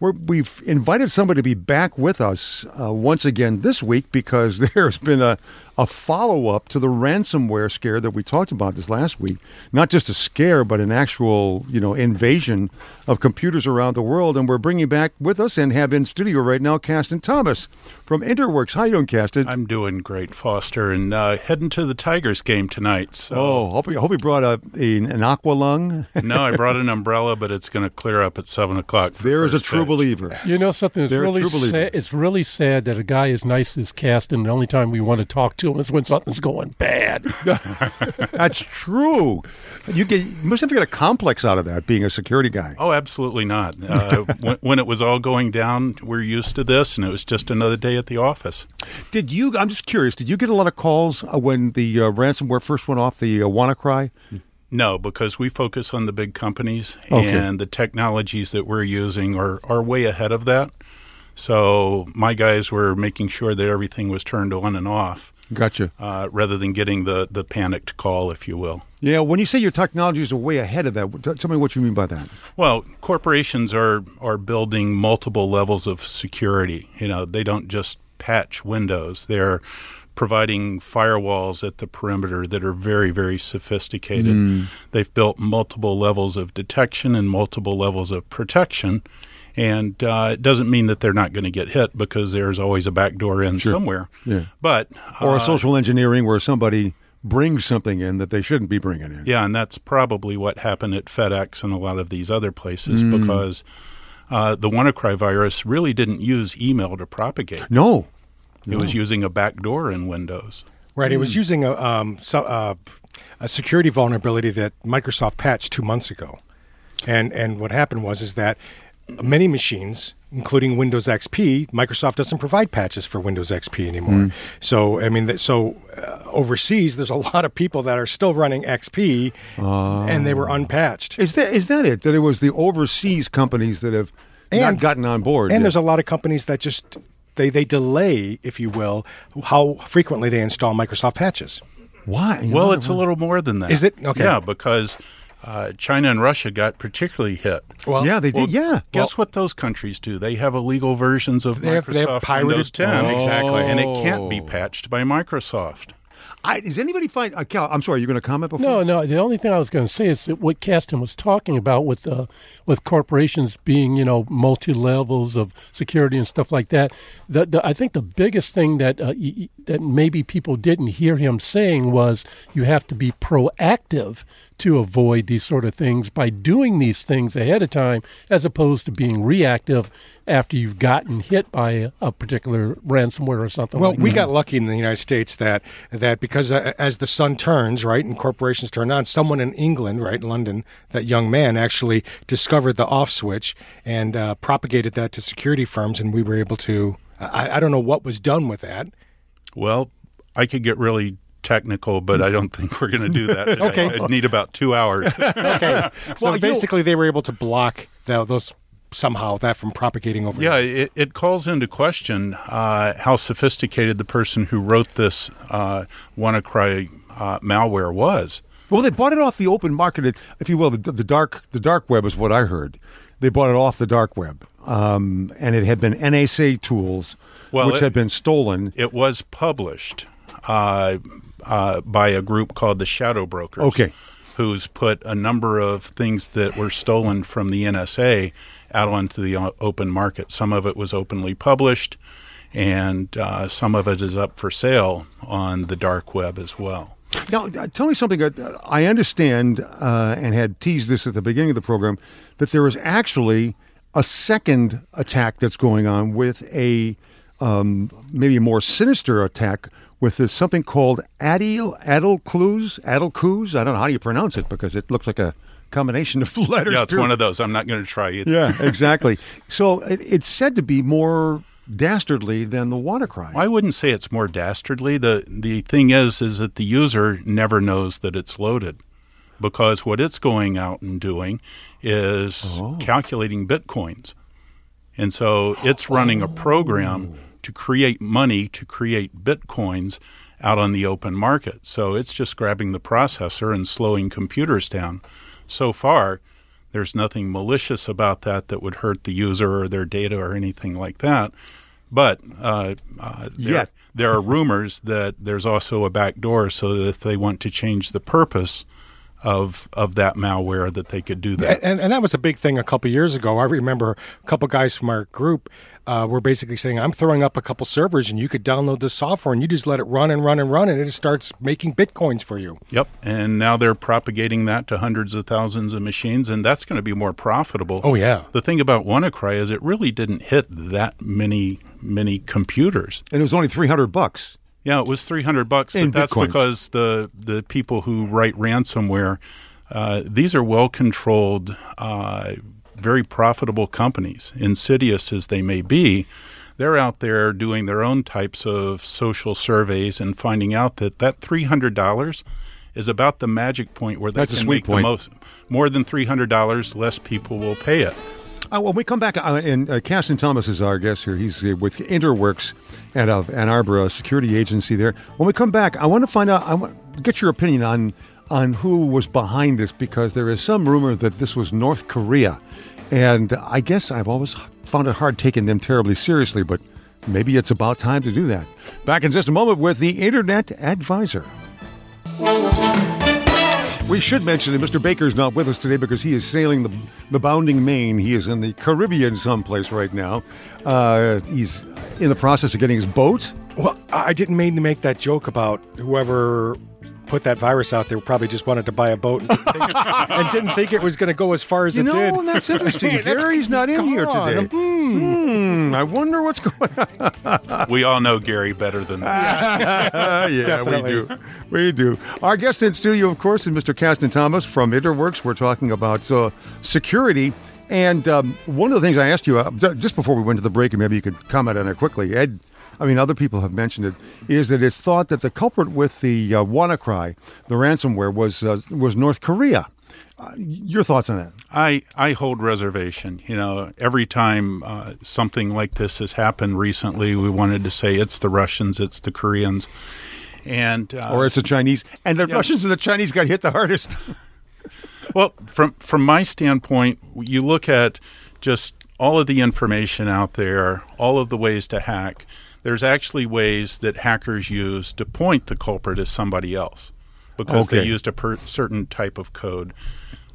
We're, we've invited somebody to be back with us uh, once again this week because there's been a, a follow up to the ransomware scare that we talked about this last week. Not just a scare, but an actual you know invasion of computers around the world. And we're bringing back with us and have in studio right now Caston Thomas from Interworks. How you doing, Caston? I'm doing great, Foster, and uh, heading to the Tigers game tonight. So. Oh, hope you, hope you brought a, a an aqua lung. no, I brought an umbrella, but it's going to clear up at seven o'clock. There is a true pitch. believer. You know something? It's They're really sad. It's really sad that a guy as nice as Caston, the only time we want to talk to him is when something's going bad. That's true. You get you must have to get a complex out of that being a security guy. Oh, absolutely not. Uh, when, when it was all going down, we're used to this, and it was just another day at the office. Did you? I'm just curious. Did you get a lot of calls uh, when the uh, ransomware first went off? The uh, WannaCry. No, because we focus on the big companies, Okay. and the technologies that we're using are, are way ahead of that. So my guys were making sure that everything was turned on and off, Gotcha. uh, rather than getting the, the panicked call, if you will. Yeah. When you say your technologies are way ahead of that, tell me what you mean by that. Well, corporations are are building multiple levels of security. You know, they don't just patch Windows. They're providing firewalls at the perimeter that are very, very sophisticated. They've built multiple levels of detection and multiple levels of protection. And uh, it doesn't mean that they're not going to get hit because there's always a backdoor in somewhere. Yeah. But Or uh, a social engineering where somebody brings something in that they shouldn't be bringing in. Yeah, and that's probably what happened at FedEx and a lot of these other places Mm. because uh, the WannaCry virus really didn't use email to propagate. No. It was using a backdoor in Windows. Right. It was using a um, so, uh, a security vulnerability that Microsoft patched two months ago, and and what happened was is that many machines, including Windows XP, Microsoft doesn't provide patches for Windows XP anymore. So I mean, so uh, overseas, there's a lot of people that are still running XP, and they were unpatched. Is that is that it? That it was the overseas companies that have not gotten on board. And yet? there's a lot of companies that just they they delay, if you will, how frequently they install Microsoft patches. why? Well, it's a little more than that. Is it? Okay. Yeah, because uh, China and Russia got particularly hit. Well, yeah, they did. yeah. Guess what those countries do? They have illegal versions of They have- they have Microsoft pirated- Windows 10. Oh, exactly. And it can't be patched by Microsoft. I, does anybody find? Uh, Cal, I'm sorry. You're going to comment before? No, no. The only thing I was going to say is that what Caston was talking about with uh, with corporations being, you know, multi levels of security and stuff like that. The, the, I think the biggest thing that uh, y- y- that maybe people didn't hear him saying was you have to be proactive to avoid these sort of things by doing these things ahead of time, as opposed to being reactive after you've gotten hit by a, a particular ransomware or something. Well, like we that. got lucky in the United States that that because uh, as the sun turns, right, and corporations turn on, someone in England, right, London, that young man actually discovered the off switch and uh, propagated that to security firms, and we were able to. I, I don't know what was done with that. Well, I could get really technical, but I don't think we're going to do that. Today. Okay. I'd need about two hours. Okay, so Well, basically, they were able to block the, those somehow that from propagating over. Yeah, it, it calls into question uh, how sophisticated the person who wrote this uh, WannaCry uh, malware was. Well, they bought it off the open market, if you will. The, the dark the dark web is what I heard. They bought it off the dark web, um, and it had been NSA tools, Well, which it- had been stolen. It was published uh, uh, by a group called the Shadow Brokers. Okay. Who's put a number of things that were stolen from the NSA out onto the open market. Some of it was openly published, and uh, some of it is up for sale on the dark web as well. Now, uh, tell me something. uh, I understand uh, and had teased this at the beginning of the program that there is actually a second attack that's going on with a um, maybe a more sinister attack with this something called Adil Adylkuzz Adil Clues. I don't know how do you pronounce it because it looks like a combination of letters. Yeah, it's too. one of those. I'm not going to try it. Yeah, exactly. so it, it's said to be more dastardly than the WannaCry. I wouldn't say it's more dastardly. The the thing is is that the user never knows that it's loaded. Because what it's going out and doing is oh. calculating bitcoins. And so it's running a program oh. to create money to create bitcoins out on the open market. So it's just grabbing the processor and slowing computers down. So far, There's nothing malicious about that that would hurt the user or their data or anything like that. But uh, uh, there, Yet. there are rumors that there's also a back door so that if they want to change the purpose of of that malware that they could do that. And, and that was a big thing a couple years ago. I remember a couple guys from our group uh, were basically saying, "I'm throwing up a couple servers, and you could download the software, and you just let it run and run and run, and it starts making bitcoins for you." Yep. And now they're propagating that to hundreds of thousands of machines, and that's going to be more profitable. Oh, yeah. The thing about WannaCry is it really didn't hit that many many computers. And it was only 300 bucks. Yeah, it was three hundred bucks, In but that's Bitcoins. because the the people who write ransomware, uh, these are well controlled, uh, very profitable companies. Insidious as they may be, they're out there doing their own types of social surveys and finding out that that three hundred dollars is about the magic point where they That's can make point. the most. More than three hundred dollars, less people will pay it. Uh, when we come back, uh, and uh, Caston Thomas is our guest here. He's uh, with Interworks at uh, Ann Arbor, a security agency there. When we come back, I want to find out, I want get your opinion on on who was behind this because there is some rumor that this was North Korea, and I guess I've always found it hard taking them terribly seriously, but maybe it's about time to do that. Back in just a moment with the Internet Advisor. We should mention that Mr. Baker is not with us today because he is sailing the, the bounding main. He is in the Caribbean someplace right now. Uh, he's in the process of getting his boat. Well, I didn't mean to make that joke about whoever put that virus out there probably just wanted to buy a boat and didn't think, and didn't think it was going to go as far as You it know, did. that's interesting. That's- Gary's not in come here on. today. Hmm, I wonder what's going on. We all know Gary better than that. Uh, yeah, Definitely. we do. We do. Our guest in studio, of course, is Mr. Caston Thomas from Interworks. We're talking about uh, security. And um, one of the things I asked you uh, just before we went to the break, and maybe you could comment on it quickly, Ed. I mean, other people have mentioned it. Is that it's thought that the culprit with the uh, WannaCry, the ransomware, was uh, was North Korea. Uh, your thoughts on that? I, I hold reservation. You know, every time uh, something like this has happened recently, we wanted to say it's the Russians, it's the Koreans, and uh, Or it's the Chinese? And the Yeah. Russians and the Chinese got hit the hardest. well, from from my standpoint, you look at just all of the information out there, all of the ways to hack. There's actually ways that hackers use to point the culprit as somebody else because they used a per- certain type of code.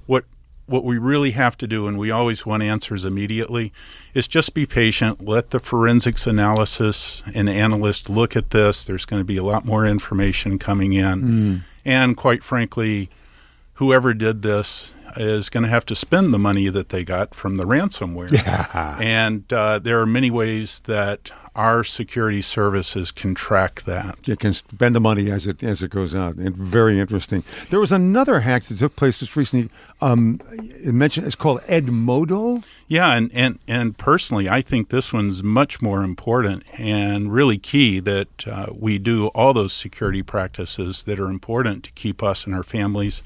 What what we really have to do, and we always want answers immediately, is just be patient. Let the forensics analysis and analyst look at this. There's going to be a lot more information coming in, and quite frankly, whoever did this is going to have to spend the money that they got from the ransomware. And uh, there are many ways that our security services can track that. You can spend the money as it as it goes out. And very interesting. There was another hack that took place just recently. Um, it mentioned it's called Edmodo. Yeah, and, and, and personally, I think this one's much more important and really key that uh, we do all those security practices that are important to keep us and our families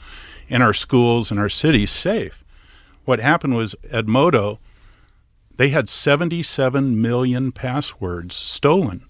and our schools and our cities safe. What happened was Edmodo, they had 77 million passwords stolen,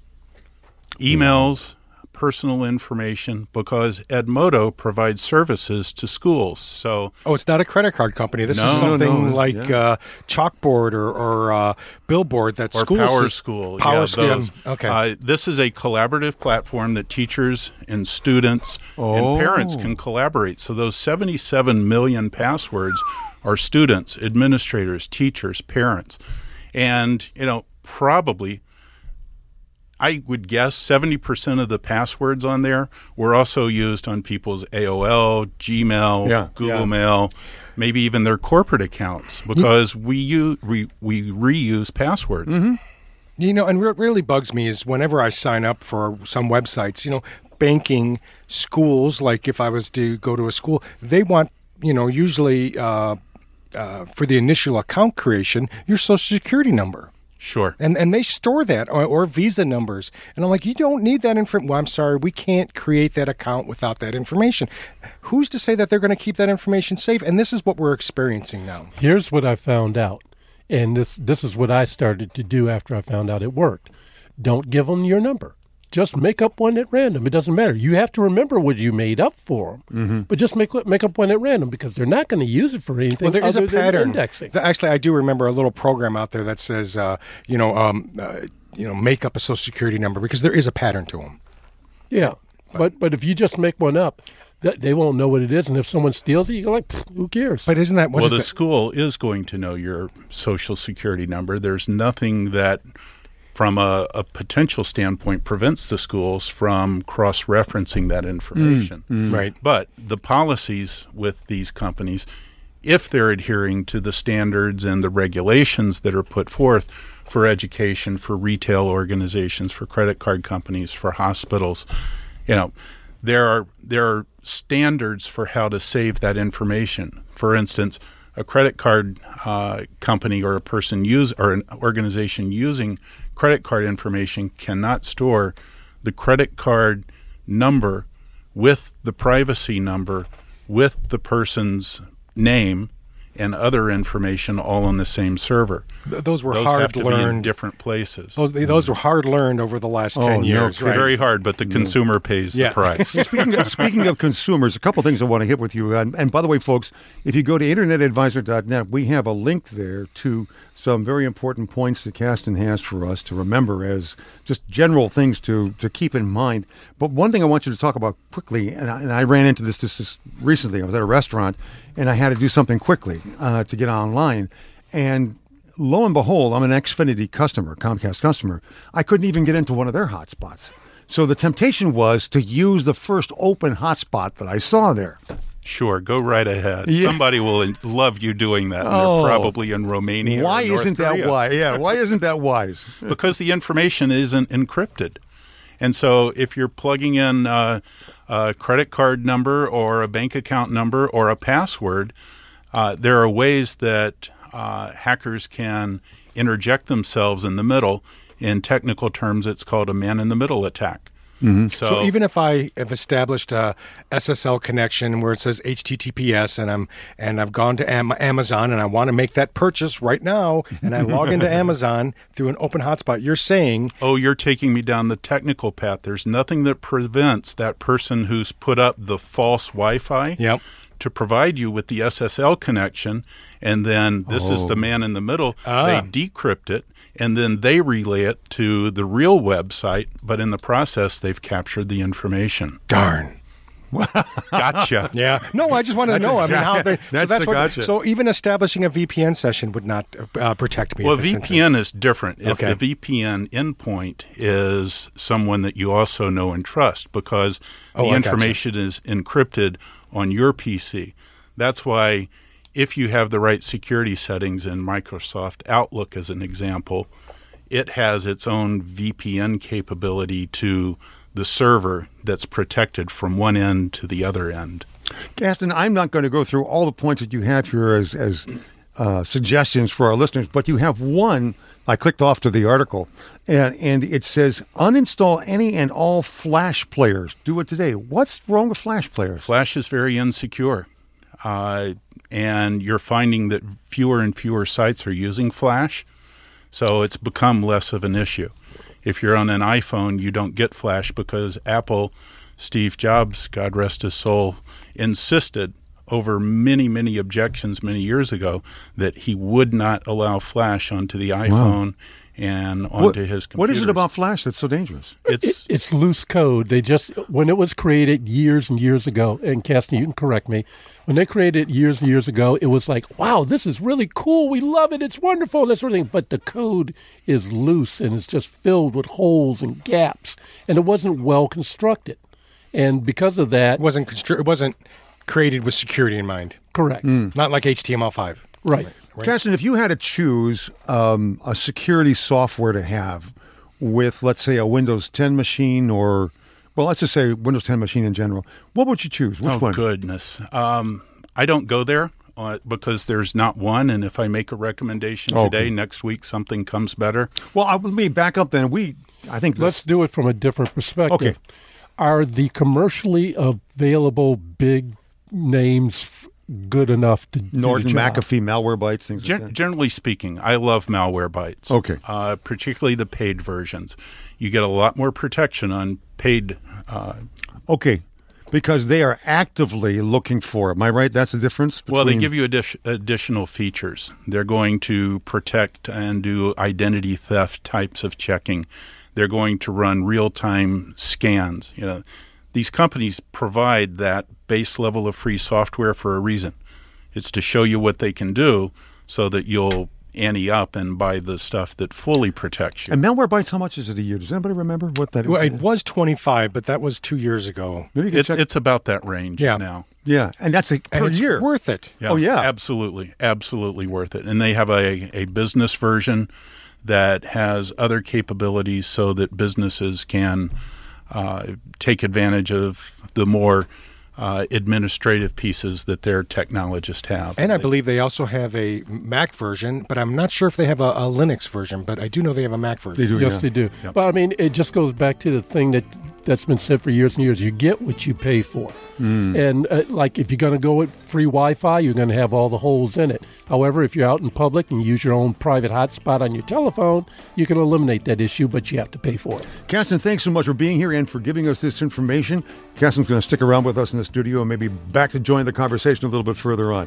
emails, personal information, because Edmodo provides services to schools. So Oh, it's not a credit card company. This No, is something no, like yeah. uh, chalkboard or, or uh, billboard that or schools Power School. Power yeah, School. those. Okay. Uh, this is a collaborative platform that teachers and students Oh. and parents can collaborate. So those 77 million passwords are students, administrators, teachers, parents, and you know probably. I would guess 70% of the passwords on there were also used on people's AOL, Gmail, Yeah, Google yeah. Mail, maybe even their corporate accounts because we, use, we, we reuse passwords. Mm-hmm. You know, and what really bugs me is whenever I sign up for some websites, you know, banking, schools, like if I was to go to a school, they want, you know, usually uh, uh, for the initial account creation, your social security number. Sure. And and they store that or, or Visa numbers. And I'm like, you don't need that information. Well, I'm sorry, we can't create that account without that information. Who's to say that they're going to keep that information safe? And this is what we're experiencing now. Here's what I found out, and this this is what I started to do after I found out it worked. Don't give them your number. Just make up one at random. It doesn't matter. You have to remember what you made up for them, Mm-hmm. but just make make up one at random because they're not going to use it for anything Well, there is other a pattern. indexing. Actually, I do remember a little program out there that says, uh, you know, um, uh, you know, make up a social security number because there is a pattern to them. Yeah, but but if you just make one up, th- they won't know what it is, and if someone steals it, you go like, who cares? But isn't that what well, is the the- school is going to know your social security number. There's nothing that, from a, a potential standpoint, prevents the schools from cross referencing that information. Mm, mm. right? But the policies with these companies, if they're adhering to the standards and the regulations that are put forth for education, for retail organizations, for credit card companies, for hospitals, you know, there are there are standards for how to save that information. For instance, a credit card uh, company or a person use or an organization using credit card information cannot store the credit card number with the privacy number with the person's name and other information all on the same server. Th- those were Those have hard to be in learned. different places. Those, those mm-hmm. were hard learned over the last oh, ten no years. kidding. right? Very hard, but the mm. consumer pays Yeah. the price. speaking, of, speaking of consumers, a couple things I want to hit with you. And, and by the way, folks, if you go to internetadvisor.net, we have a link there to some very important points that Caston has for us to remember as just general things to, to keep in mind. But one thing I want you to talk about quickly, and I, and I ran into this just this recently. I was at a restaurant and I had to do something quickly uh, to get online. And lo and behold, I'm an Xfinity customer, Comcast customer. I couldn't even get into one of their hotspots. So the temptation was to use the first open hotspot that I saw there. Sure, go right ahead. Yeah. Somebody will love you doing that. Oh. they're probably in Romania. Why isn't that wise? Yeah, why isn't that wise? Because the information isn't encrypted. And so if you're plugging in uh, a credit card number or a bank account number or a password, uh, there are ways that uh, hackers can interject themselves in the middle. In technical terms, it's called a man in the middle attack. Mm-hmm. So, So even if I have established a SSL connection where it says HTTPS and I'm and I've gone to Am- Amazon and I want to make that purchase right now and I log into Amazon through an open hotspot, you're saying oh, you're taking me down the technical path. There's nothing that prevents that person who's put up the false Wi Fi Yep. To provide you with the SSL connection. And then this is the man in the middle. Ah. They decrypt it and then they relay it to the real website. But in the process, they've captured the information. darn. Gotcha. Yeah. No, I just wanted to know. I mean, how they. so That's that's the what. gotcha. So even establishing a VPN session would not uh, protect me. Well. VPN is different. If Okay. the VPN endpoint is someone that you also know and trust because Oh, the I gotcha. information is encrypted on your PC. That's why if you have the right security settings in Microsoft Outlook as an example, it has its own VPN capability to the server that's protected from one end to the other end. Caston, I'm not going to go through all the points that you have here as, as uh, suggestions for our listeners, but you have one. I clicked off to the article, and, and it says uninstall any and all Flash players. Do it today. What's wrong with Flash players? Flash is very insecure. Uh, and you're finding that fewer and fewer sites are using Flash. So it's become less of an issue. If you're on an iPhone, you don't get Flash because Apple, Steve Jobs, God rest his soul, insisted over many, many objections many years ago that he would not allow Flash onto the iPhone and onto What, his what computer. is it about Flash that's so dangerous? It's It- it's loose code. They just when it was created years and years ago, and Caston, you can correct me. When they created it years and years ago, it was like, wow, this is really cool. We love it. It's wonderful, and that sort of thing. But the code is loose and it's just filled with holes and gaps, and it wasn't well constructed. And because of that, It wasn't constru- it wasn't created with security in mind. correct, Not like HTML5. right. Caston, if you had to choose um, a security software to have with, let's say, a Windows 10 machine or, well, let's just say Windows 10 machine in general, what would you choose? Which oh one? goodness. Um, I don't go there uh, because there's not one, and if I make a recommendation Okay. today, next week something comes better. Well, I, let me back up then. We, I think Let's do it from a different perspective. Okay. Are the commercially available big names f- good enough to do Norton, the job. McAfee, Malwarebytes, things like Gen- that. generally speaking, I love Malwarebytes. Okay. Uh, particularly the paid versions. You get a lot more protection on paid. Uh, Okay, because they are actively looking for. it. Am I right? That's the difference. well, they give you addi- additional features. They're going to protect and do identity theft types of checking. They're going to run real time scans. You know, these companies provide that base level of free software for a reason. It's to show you what they can do so that you'll ante up and buy the stuff that fully protects you. And Malwarebytes, how much is it a year? Does anybody remember what that? Well, it was 25, but that was two years ago. Maybe you can It's check. it's about that range Yeah. now. yeah, and that's a And per it's year. worth it. Oh, yeah. absolutely, absolutely worth it. And they have a a business version that has other capabilities so that businesses can take advantage of the more uh, administrative pieces that their technologists have. And I believe they also have a Mac version, but I'm not sure if they have a, a Linux version, but I do know they have a Mac version. They do. Yes, yeah. they do. But I mean, it just goes back to the thing that that's been said for years and years. You get what you pay for, and uh, like if you're going to go with free Wi-Fi, you're going to have all the holes in it. However, if you're out in public and you use your own private hotspot on your telephone, you can eliminate that issue, but you have to pay for it. Caston, thanks so much for being here and for giving us this information. Caston's going to stick around with us in the studio and maybe back to join the conversation a little bit further on.